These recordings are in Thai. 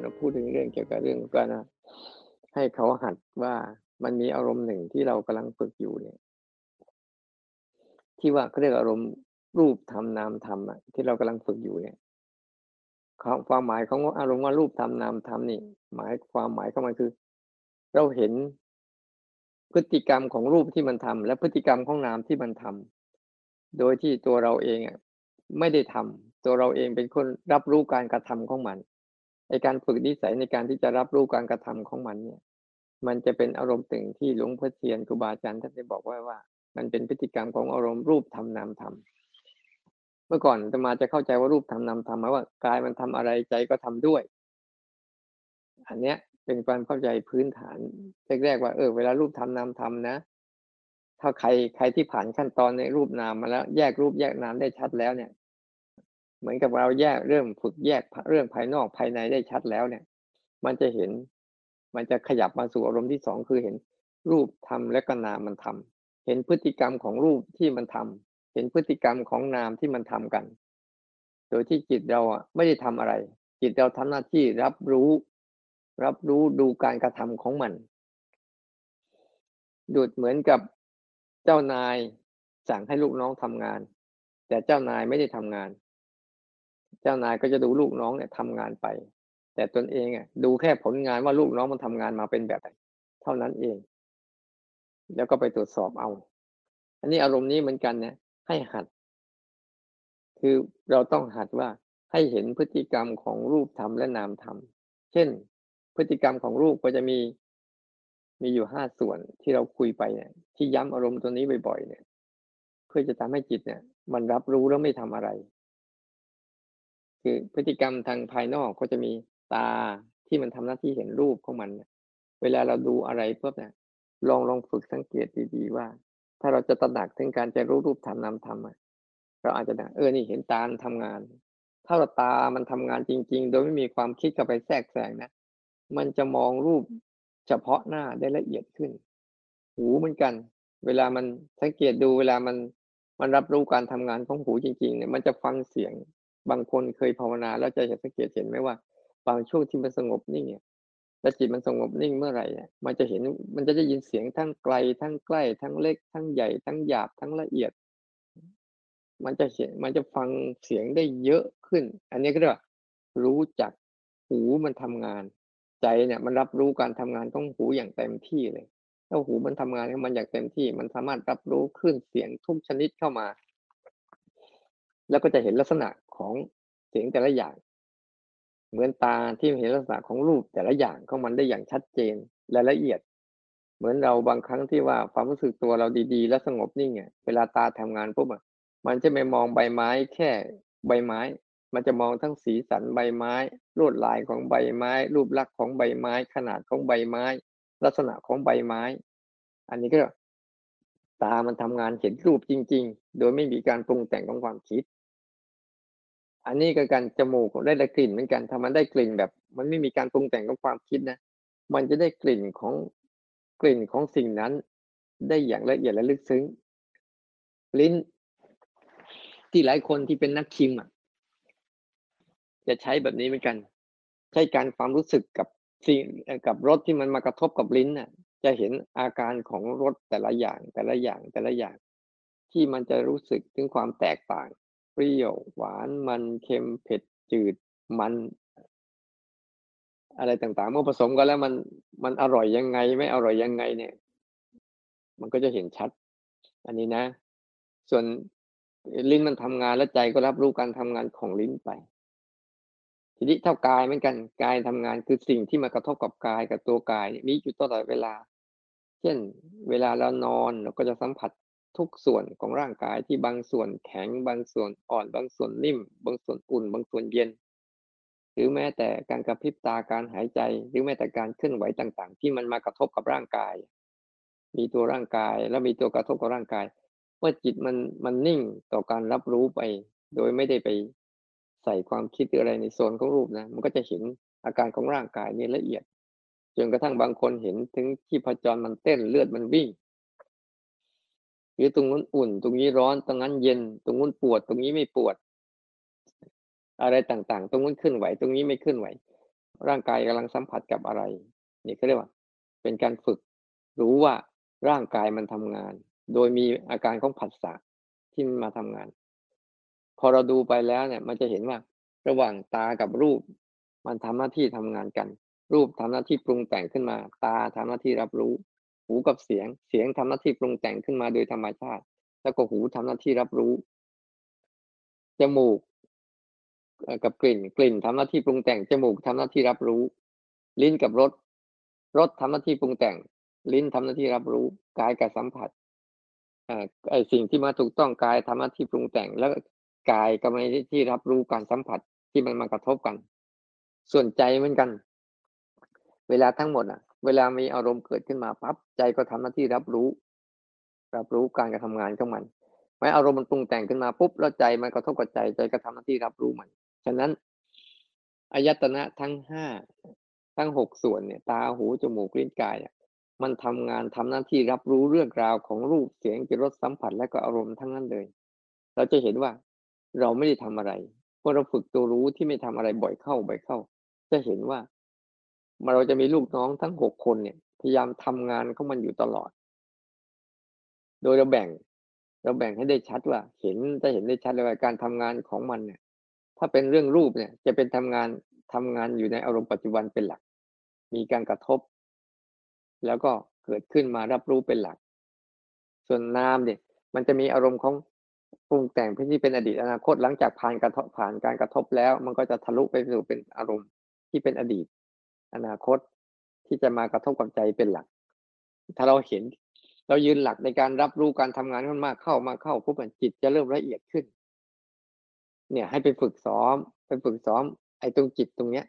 เราพูดถึงเรื่องเกี่ยวกับเรื่องการให้เขาหัดว่ามันมีอารมณ์หนึ่งที่เรากำลังฝึกอยู่เนี่ย ที่ว่าเขาเรียกอารมณ์รูปธรรมนามธรรมอะที่เรากำลังฝึกอยู่เนี่ยความหมายของอารมณ์ว่ารูปธรรมนามธรรมนี่ หมายความหมายของมันคือ เราเห็นพฤติกรรมของรูปที่มันทำและพฤติกรรมของนามที่มันทำโดยที่ตัวเราเองอะไม่ได้ทำตัวเราเองเป็นคนรับรู้การกระทำของมัน ในการฝึกนิสัยในการที่จะรับรู้การกระทำของมันเนี่ย มันจะเป็นอารมณ์ตึงที่หลวงพ่อเทียนครูบาอาจารย์ท่านได้บอกไว้ว่า มันเป็นพฤติกรรมของอารมณ์รูปทำนามทำเมื่อก่อนจะมาจะเข้าใจว่ารูปทำนามทำหมายว่ากายมันทำอะไรใจก็ทำด้วย อันเนี้ยเป็นความเข้าใจพื้นฐานแรกๆว่าเออเวลารูปทำนามทำนะ ถ้าใครใครที่ผ่านขั้นตอนในรูปนามมาแล้ว แยกรูปแยกนามได้ชัดแล้วเนี่ย เหมือนกับเราแยกเรื่องฝึกแยกเรื่องภายนอกภายในได้ชัดแล้วเนี่ย มันจะเห็น มันจะขยับมาสู่อารมณ์ที่สองคือเห็นรูปทำและก็นามมันทำเห็นพฤติกรรมของรูปที่มันทำเห็นพฤติกรรมของนามที่มันทำกัน โดยที่จิตเราอะไม่ได้ทำอะไร จิตเราทำหน้าที่รับรู้ รับรู้ดูการกระทำของมันดูดเหมือนกับเจ้านายสั่งให้ลูกน้องทำงาน แต่เจ้านายไม่ได้ทำงาน เจ้านายก็จะดูลูกน้องเนี่ยทำงานไป แต่ตนเองอะดูแค่ผลงานว่าลูกน้องมันทำงานมาเป็นแบบไหนเท่านั้นเอง แล้วก็ไปตรวจสอบเอา อันนี้อารมณ์นี้เหมือนกันเนี่ยให้หัด คือเราต้องหัดว่าให้เห็นพฤติกรรมของรูปธรรมและนามธรรม เช่น พฤติกรรมของรูปก็จะมีมีอยู่ห้าส่วนที่เราคุยไปเนี่ย ที่ย้ำอารมณ์ตัวนี้บ่อยๆเนี่ย เพื่อจะทำให้จิตเนี่ย มันรับรู้แล้วไม่ทำอะไร คือพฤติกรรมทางภายนอกก็จะมีตาที่มันทำหน้าที่เห็นรูปของมันเวลาเราดูอะไรเพื่อเนี่ยลองลองฝึกสังเกตดีๆว่า ถ้าเราจะตระหนักถึงการจะรู้รูปทำนามทำเราอาจจะเออนี่เห็นตาทำงาน ถ้าเราตามันทำงานจริง ๆ โดยไม่มีความคิดเข้าไปแทรกแซงนะมันจะมองรูปเฉพาะหน้าได้ละเอียดขึ้น หูเหมือนกัน เวลามันสังเกตดูเวลามันมันรับรู้การทำงานของหูจริง ๆ เนี่ย มันจะฟังเสียง บางคนเคยภาวนาแล้วจะเห็นสังเกตเห็นไหมว่า บางช่วงที่มันสงบนิ่งเนี่ยแล้วจิตมันสงบนิ่งเมื่อไหร่เนี่ยมันจะเห็นมันจะได้ยินเสียงทั้งไกลทั้งใกล้ทั้งเล็กทั้งใหญ่ทั้งหยาบทั้งละเอียด มันจะเห็นมันจะฟังเสียงได้เยอะขึ้น อันนี้ก็เรียกว่ารู้จักหูมันทำงาน ใจเนี่ยมันรับรู้การทำงานของหูอย่างเต็มที่เลยถ้าหูมันทำงานมันอย่างเต็มที่ มันสามารถรับรู้ขึ้นเสียงทุกชนิดเข้ามา แล้วก็จะเห็นลักษณะ ของเสียงแต่ละอย่าง เหมือนตาที่เห็นลักษณะของรูปแต่ละอย่างของมันได้อย่างชัดเจนและละเอียด เหมือนเราบางครั้งที่ว่าความรู้สึกตัวเราดีๆ และสงบนิ่งอะเวลาตาทำงานปุ๊บอะมันจะไม่มองใบไม้แค่ใบไม้ มันจะมองทั้งสีสันใบไม้ลวดลายของใบไม้ รูปลักษณ์ของใบไม้ ขนาดของใบไม้ ลักษณะของใบไม้ อันนี้ก็ตามันทำงานเห็นรูปจริง ๆ โดยไม่มีการปรุงแต่งของความคิด อันนี้ก็การจมูกได้ได้กลิ่นเหมือนกันถ้ามันได้กลิ่นแบบ มันไม่มีการปรุงแต่งของความคิดนะ มันจะได้กลิ่นของกลิ่นของสิ่งนั้น ได้อย่างละเอียดและลึกซึ้ง ลิ้นที่หลายคนที่เป็นนักชิมอะ จะใช้แบบนี้เหมือนกัน ใช้การความรู้สึกกับสิ่งกับรสที่มันมากระทบกับลิ้นน่ะ จะเห็นอาการของรสแต่ละอย่างแต่ละอย่างแต่ละอย่าง ที่มันจะรู้สึกถึงความแตกต่าง เปรี้ยว หวานมันเค็มเผ็ดจืดมัน อะไรต่างๆ เมื่อผสมกันแล้วมันมันอร่อยยังไง ไม่อร่อยยังไงเนี่ย มันก็จะเห็นชัด อันนี้นะ ส่วนลิ้นมันทำงานแล้วใจก็รับรู้การทำงานของลิ้นไป ทีนี้เท่ากายเหมือนกันกายทำงานคือสิ่งที่มากระทบกับกายกับตัวกายมีอยู่ตลอดเวลา เช่น เวลาเรานอนเราก็จะสัมผัส ทุกส่วนของร่างกายที่บางส่วนแข็งบางส่วนอ่อนบางส่วนนิ่ม บางส่วนอุ่น บางส่วนเย็น หรือแม้แต่การกระพริบตาการหายใจ หรือแม้แต่การเคลื่อนไหวต่างๆ ที่มันมากระทบกับร่างกาย มีตัวร่างกายแล้วมีตัวกระทบกับร่างกายเมื่อจิตมันมันนิ่งต่อการรับรู้ไป โดยไม่ได้ไปใส่ความคิดอะไรในโซนของรูปนะมันก็จะเห็นอาการของร่างกายนี่ละเอียดจนกระทั่งบางคนเห็นถึงที่พจรมันเต้นเลือดมันวิ่ง หรือตรงนู้นอุ่น ตรงนี้ร้อนตรงนั้นเย็น ตรงนู้นปวด ตรงนี้ไม่ปวด อะไรต่างๆ ตรงนู้นขึ้นไหว ตรงนี้ไม่ขึ้นไหว ร่างกายกำลังสัมผัสกับอะไร นี่เขาเรียกว่า เป็นการฝึก รู้ว่าร่างกายมันทำงาน โดยมีอาการของผัสสะที่มันมาทำงาน พอเราดูไปแล้วเนี่ย มันจะเห็นว่า ระหว่างตากับรูป มันทำหน้าที่ทำงานกัน รูปทำหน้าที่ปรุงแต่งขึ้นมา ตาทำหน้าที่รับรู้ หูกับเสียง เสียงทำหน้าที่ปรุงแต่งขึ้นมาโดยธรรมชาติ แล้วก็หูทำหน้าที่รับรู้ จมูกกับกลิ่น กลิ่นทำหน้าที่ปรุงแต่ง จมูกทำหน้าที่รับรู้ ลิ้นกับรส รสทำหน้าที่ปรุงแต่ง ลิ้นทำหน้าที่รับรู้ กายกับสัมผัสไอสิ่งที่มาถูกต้องกายทำหน้าที่ปรุงแต่ง แล้วกายก็ไม่ที่รับรู้การสัมผัสที่มันมากระทบกัน ส่วนใจเหมือนกัน เวลาทั้งหมดอะ เวลามีอารมณ์เกิดขึ้นมาปั๊บใจก็ทำหน้าที่รับรู้ รับรู้การกระทำงานของมันไม่อารมณ์มันปรุงแต่งขึ้นมาปุ๊บแล้วใจมันกระทบกับใจใจก็ทำหน้าที่รับรู้มัน ฉะนั้นอายตนะทั้งห้าทั้งหกส่วนเนี่ย ตาหูจมูกลิ้นกายมันทำงานทำหน้าที่รับรู้เรื่องราวของรูปเสียงกลิ่นรสสัมผัสและก็อารมณ์ทั้งนั้นเลย เราจะเห็นว่าเราไม่ได้ทำอะไรพอเราฝึกตัวรู้ที่ไม่ทำอะไรบ่อยเข้าบ่อยเข้า จะเห็นว่า เราจะมีลูกน้องทั้งหกคนเนี่ย พยายามทำงานของมันอยู่ตลอด โดยเราแบ่ง เราแบ่งให้ได้ชัดว่า เห็นจะเห็นได้ชัดเลยว่าการทำงานของมันเนี่ย ถ้าเป็นเรื่องรูปเนี่ย จะเป็นทำงานทำงานอยู่ในอารมณ์ปัจจุบันเป็นหลัก มีการกระทบ แล้วก็เกิดขึ้นมารับรู้เป็นหลัก ส่วนนามเนี่ย มันจะมีอารมณ์ของปรุงแต่งพื่ที่เป็นอดีตอนาคตหลังจากผ่านการผ่านการกระทบแล้ว มันก็จะทะลุไปสู่เป็นอารมณ์ที่เป็นอดีต อนาคตที่จะมากระทบกับใจเป็นหลัก ถ้าเราเห็น เรายืนหลักในการรับรู้การทำงานมันมากเข้ามาเข้าปุ๊บจิตจะเริ่มละเอียดขึ้น เนี่ย ให้ไปฝึกซ้อม ไปฝึกซ้อม ไอ้ตรงจิตตรงเนี้ย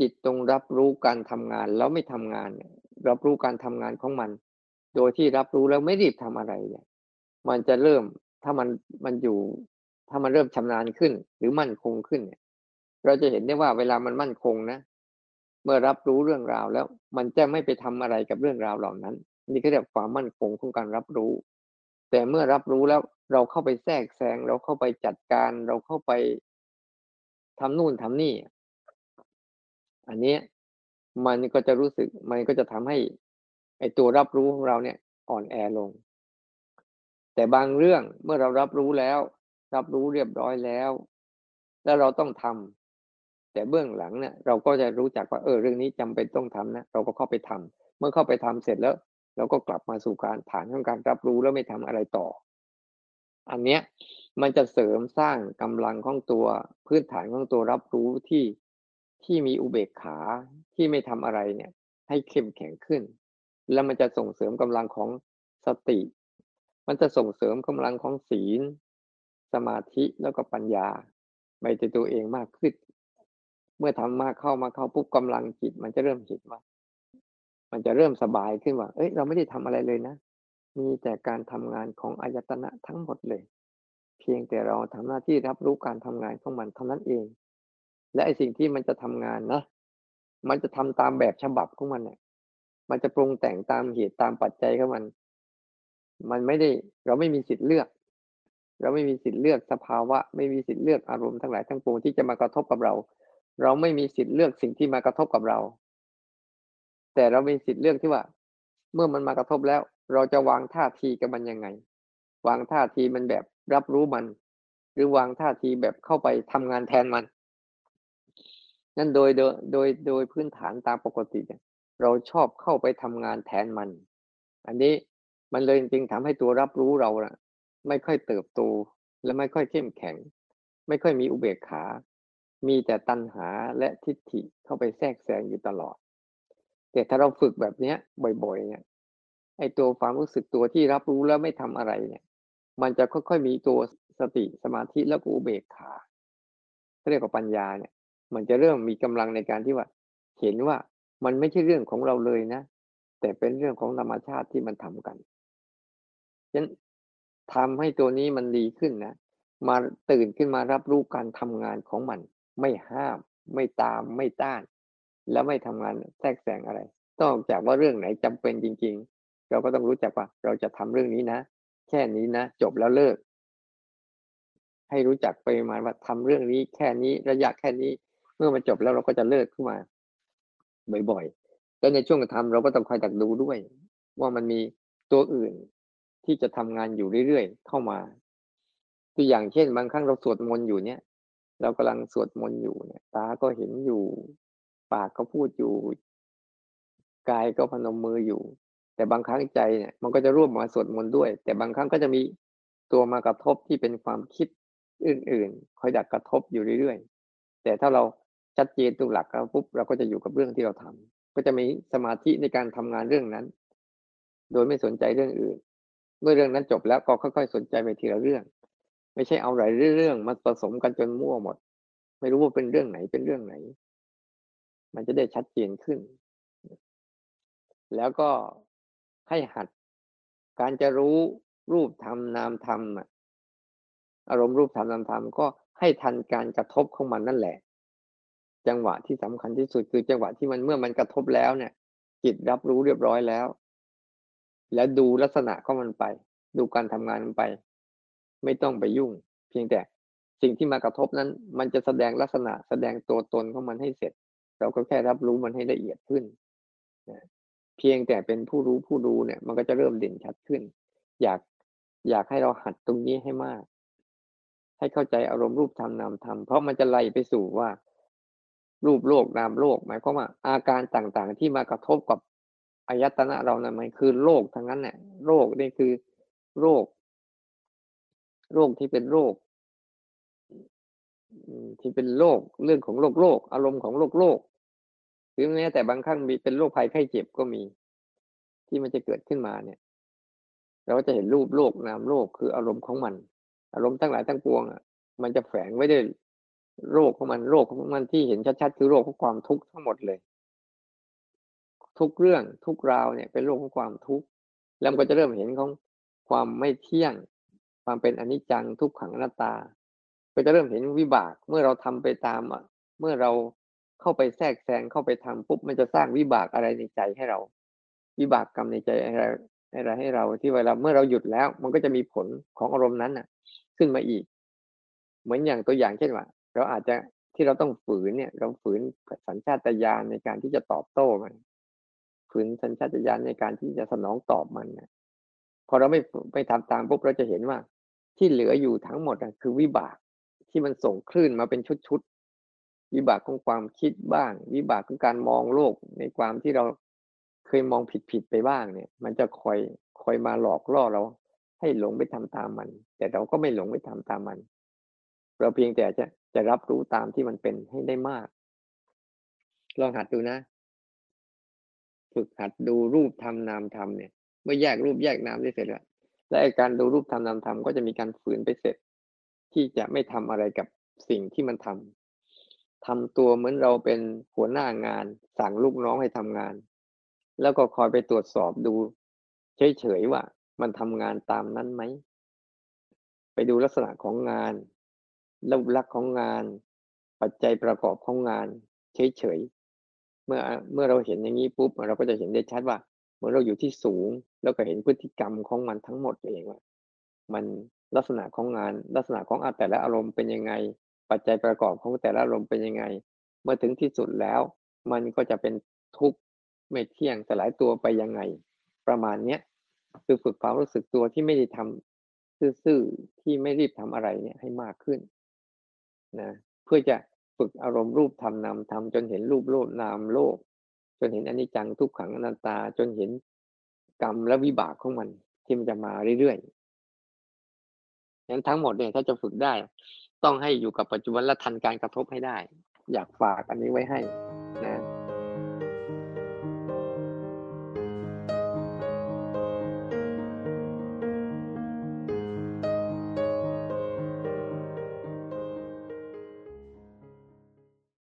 จิตตรงรับรู้การทำงานแล้วไม่ทำงาน รับรู้การทำงานของมัน โดยที่รับรู้แล้วไม่รีบทำอะไรเนี่ย มันจะเริ่มถ้ามันมันอยู่ ถ้ามันเริ่มชำนาญขึ้น หรือมั่นคงขึ้นเนี่ย เราจะเห็นได้ว่าเวลามันมั่นคงนะ เมื่อรับรู้เรื่องราวแล้ว มันจะไม่ไปทำอะไรกับเรื่องราวเหล่านั้น นี่ก็เรียกความมั่นคงของการรับรู้ แต่เมื่อรับรู้แล้วเราเข้าไปแทรกแซงเราเข้าไปจัดการเราเข้าไปทำนู่นทำนี่ อันนี้มันก็จะรู้สึกมันก็จะทำให้ไอตัวรับรู้ของเราเนี่ย อ่อนแอลง แต่บางเรื่องเมื่อเรารับรู้แล้ว รับรู้เรียบร้อยแล้ว แล้วเราต้องทำ แต่เบื้องหลังเนี่ยเราก็จะรู้จักว่าเออเรื่องนี้จำเป็นต้องทำนะเราก็เข้าไปทำเมื่อเข้าไปทำเสร็จแล้ว เราก็กลับมาสู่การฐานของการรับรู้แล้วไม่ทำอะไรต่อ อันเนี้ยมันจะเสริมสร้างกำลังของตัวพื้นฐานของตัวรับรู้ที่ที่มีอุเบกขาที่ไม่ทำอะไรเนี่ย ให้เข้มแข็งขึ้น แล้วมันจะส่งเสริมกำลังของสติ มันจะส่งเสริมกำลังของศีล สมาธิแล้วก็ปัญญาไปในตัวเองมากขึ้น เมื่อทำมากเข้ามาเข้าปุ๊บกำลังจิต มันจะเริ่มเห็นว่า มันจะเริ่มสบายขึ้นว่า เอ้ยเราไม่ได้ทำอะไรเลยนะ มีแต่การทำงานของอายตนะทั้งหมดเลย เพียงแต่เราทำหน้าที่รับรู้การทำงานของมันเท่านั้นเอง และไอสิ่งที่มันจะทำงานนะ มันจะทำตามแบบฉบับของมันเนี่ยมันจะปรุงแต่งตามเหตุตามปัจจัยของมัน มันไม่ได้ เราไม่มีสิทธิ์เลือก เราไม่มีสิทธิ์เลือกสภาวะ ไม่มีสิทธิ์เลือกอารมณ์ทั้งหลายทั้งปวงที่จะมากระทบกับเรา เราไม่มีสิทธิ์เลือกสิ่งที่มากระทบกับเรา แต่เรามีสิทธิ์เลือกที่ว่า เมื่อมันมากระทบแล้ว เราจะวางท่าทีกับมันยังไง วางท่าทีมันแบบรับรู้มัน หรือวางท่าทีแบบเข้าไปทำงานแทนมัน นั่นโดยโดยโดยโดยพื้นฐานตามปกติเนี่ยเราชอบเข้าไปทำงานแทนมัน อันนี้มันเลยจริงๆทำให้ตัวรับรู้เรานะไม่ค่อยเติบโตและไม่ค่อยเข้มแข็ง ไม่ค่อยมีอุเบกขา มีแต่ตัณหาและทิฏฐิเข้าไปแทรกแซงอยู่ตลอด แต่ถ้าเราฝึกแบบเนี้ยบ่อย ๆ เนี่ยไอตัวความรู้สึกตัวที่รับรู้แล้วไม่ทำอะไรเนี่ย มันจะค่อยๆมีตัวสติสมาธิแล้วก็อุเบกขาเรียกว่าปัญญาเนี่ย มันจะเริ่มมีกำลังในการที่ว่า เห็นว่ามันไม่ใช่เรื่องของเราเลยนะ แต่เป็นเรื่องของธรรมชาติที่มันทำกันฉะนั้นทำให้ตัวนี้มันดีขึ้นนะ มาตื่นขึ้นมารับรู้การทำงานของมัน ไม่ห้าม ไม่ตามไม่ต้าน แล้วไม่ทำงานแทรกแซงอะไรต้องจากว่าเรื่องไหนจำเป็นจริง ๆ เราก็ต้องรู้จักว่า เราจะทำเรื่องนี้นะ แค่นี้นะจบแล้วเลิก ให้รู้จักไปมาว่าทำเรื่องนี้แค่นี้ระยะแค่นี้ เมื่อมันจบแล้วเราก็จะเลิกขึ้นมา บ่อยๆแล้วในช่วงทำเราก็ต้องคอยดักดูด้วย ว่ามันมีตัวอื่นที่จะทำงานอยู่เรื่อยๆเข้ามาตัวอย่างเช่น บางครั้งเราสวดมนต์อยู่เนี่ย เรากำลังสวดมนต์อยู่เนี่ย ตาก็เห็นอยู่ ปากก็พูดอยู่ กายก็พนมมืออยู่ แต่บางครั้งใจเนี่ย มันก็จะร่วมมาสวดมนต์ด้วย แต่บางครั้งก็จะมีตัวมากระทบที่เป็นความคิดอื่นๆ คอยดักกระทบอยู่เรื่อยๆ แต่ถ้าเราชัดเจนตัวหลักแล้วปุ๊บเราก็จะอยู่กับเรื่องที่เราทำก็จะมีสมาธิในการทำงานเรื่องนั้น โดยไม่สนใจเรื่องอื่น เมื่อเรื่องนั้นจบแล้วก็ค่อยๆ สนใจไปทีละเรื่อง ไม่ใช่เอาหลายเรื่องมาผสมกันจนมั่วหมด ไม่รู้ว่าเป็นเรื่องไหนเป็นเรื่องไหน มันจะได้ชัดเจนขึ้น แล้วก็ให้หัด การจะรู้รูปธรรมนามธรรมอารมณ์รูปธรรมนามธรรมก็ให้ทันการกระทบของมันนั่นแหละ จังหวะที่สำคัญที่สุดคือจังหวะที่มันเมื่อมันกระทบแล้วเนี่ย จิตรับรู้เรียบร้อยแล้ว แล้วดูลักษณะของมันไป ดูการทำงานมันไป ไม่ต้องไปยุ่ง เพียงแต่สิ่งที่มากระทบนั้น มันจะแสดงลักษณะแสดงตัวตนของมันให้เสร็จ เราก็แค่รับรู้มันให้ละเอียดขึ้นเพียงแต่เป็นผู้รู้ผู้ดูเนี่ย มันก็จะเริ่มเด่นชัดขึ้น อยากอยากให้เราหัดตรงนี้ให้มาก ให้เข้าใจอารมณ์รูปธรรมนามธรรมเพราะมันจะไล่ไปสู่ว่า รูปโลกนามโลก หมายความว่าอาการต่างๆที่มากระทบกับอายตนะเรานะ่ะมันคือโรคทั้งนั้นเนี่ยโรคนี่คือโรค โรคที่เป็นโรคที่เป็นโรคเรื่องของโรคโรคอารมณ์ของโรคโรคหรือแม้แต่บางครั้งมีเป็นโรคภัยไข้เจ็บก็มี ที่มันจะเกิดขึ้นมาเนี่ย เราก็จะเห็นรูปโลกนามโลกคืออารมณ์ของมัน อารมณ์ทั้งหลายทั้งปวงอะ มันจะแฝงไว้ด้วยโรคของมันโรคของมันที่เห็นชัดๆคือโรคของความทุกข์ทั้งหมดเลย ทุกเรื่องทุกราวเนี่ยเป็นโรคของความทุกข์แล้วมันก็จะเริ่มเห็นของความไม่เที่ยง ความเป็นอนิจจังทุกขังอนัตตา ก็จะเริ่มเห็นวิบากเมื่อเราทำไปตามอะ เมื่อเราเข้าไปแทรกแซงเข้าไปทำปุ๊บมันจะสร้างวิบากอะไรในใจให้เรา วิบากกรรมในใจอะไรอะไรให้เราที่เวลาเมื่อเราหยุดแล้ว มันก็จะมีผลของอารมณ์นั้นน่ะ ขึ้นมาอีก เหมือนอย่างตัวอย่างเช่นว่า เราอาจจะที่เราต้องฝืนเนี่ย เราฝืนสัญชาตญาณในการที่จะตอบโต้มัน ฝืนสัญชาตญาณในการที่จะสนองตอบมันนะ พอเราไม่ไม่ทำตามปุ๊บเราจะเห็นว่า ที่เหลืออยู่ทั้งหมดคือวิบากที่มันส่งคลื่นมาเป็นชุดๆวิบากของความคิดบ้าง วิบากของการมองโลกในความที่เราเคยมองผิดๆไปบ้างเนี่ย มันจะคอยคอยมาหลอกล่อเรา ให้หลงไปทำตามมัน แต่เราก็ไม่หลงไปทำตามมัน เราเพียงแต่จะจะรับรู้ตามที่มันเป็นให้ได้มาก ลองหัดดูนะ ฝึกหัดดูรูปทำนามทำเนี่ย เมื่อแยกรูปแยกนามได้เสร็จแล้วและการดูรูปทำนามทำก็จะมีการฝืนไปเสร็จ ที่จะไม่ทำอะไรกับสิ่งที่มันทำทำตัวเหมือนเราเป็นหัวหน้างาน สั่งลูกน้องให้ทำงาน แล้วก็คอยไปตรวจสอบดู เฉยๆว่ามันทำงานตามนั้นไหมไปดูลักษณะของงานรูปลักษณ์ของงาน ปัจจัยประกอบของงาน เฉยๆเมื่อเมื่อเราเห็นอย่างนี้ปุ๊บเราก็จะเห็นได้ชัดว่า เมื่อเราอยู่ที่สูง แล้วก็เห็นพฤติกรรมของมันทั้งหมดเองว่ามันลักษณะของงาน ลักษณะของอาแต่ละอารมณ์เป็นยังไง ปัจจัยประกอบของแต่ละอารมณ์เป็นยังไง เมื่อถึงที่สุดแล้ว มันก็จะเป็นทุกข์ไม่เที่ยงสลายตัวไปยังไง ประมาณเนี้ยคือฝึกความรู้สึกตัวที่ไม่ได้ทำซื่อๆที่ไม่รีบทำอะไรเนี่ยให้มากขึ้นนะเพื่อจะฝึกอารมณ์รูปทำนามทำจนเห็นรูปโลกนามโลก จนเห็นอนิจจังทุกขังอนัตตาจนเห็นกรรมและวิบากของมัน ที่มันจะมาเรื่อยๆนั้นทั้งหมดเนี่ยถ้าจะฝึกได้ ต้องให้อยู่กับปัจจุบันและทันการกระทบให้ได้ อยากฝากอันนี้ไว้ให้นะ